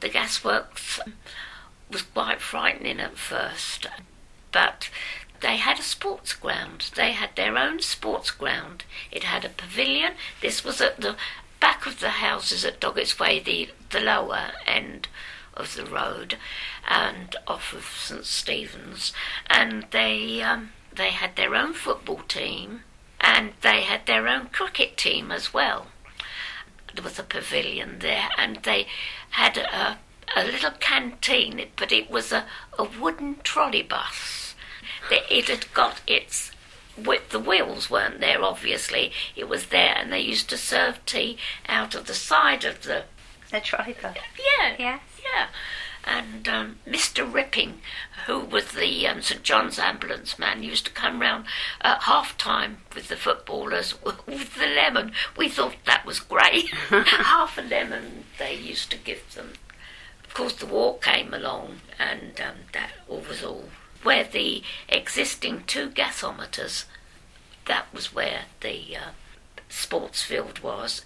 The gasworks was quite frightening at first, but they had a sports ground. They had their own sports ground. It had a pavilion. This was at the back of the houses at Doggett's Way, the, the lower end of the road, and off of St Stephen's. And they um, they had their own football team, and they had their own cricket team as well. There was a pavilion there, and they had a, a little canteen, but it was a, a wooden trolley bus. It had got its with the wheels weren't there obviously. It was there and they used to serve tea out of the side of the the trolley bus yeah yes yeah and um, Mr. Ripping, who was the um, St John's ambulance man, used to come round at half time with the footballers with the lemon. We thought that was great. half a lemon they used to give them. Of course, the war came along, and um, that all was all. Where the existing two gasometers, that was where the uh, sports field was,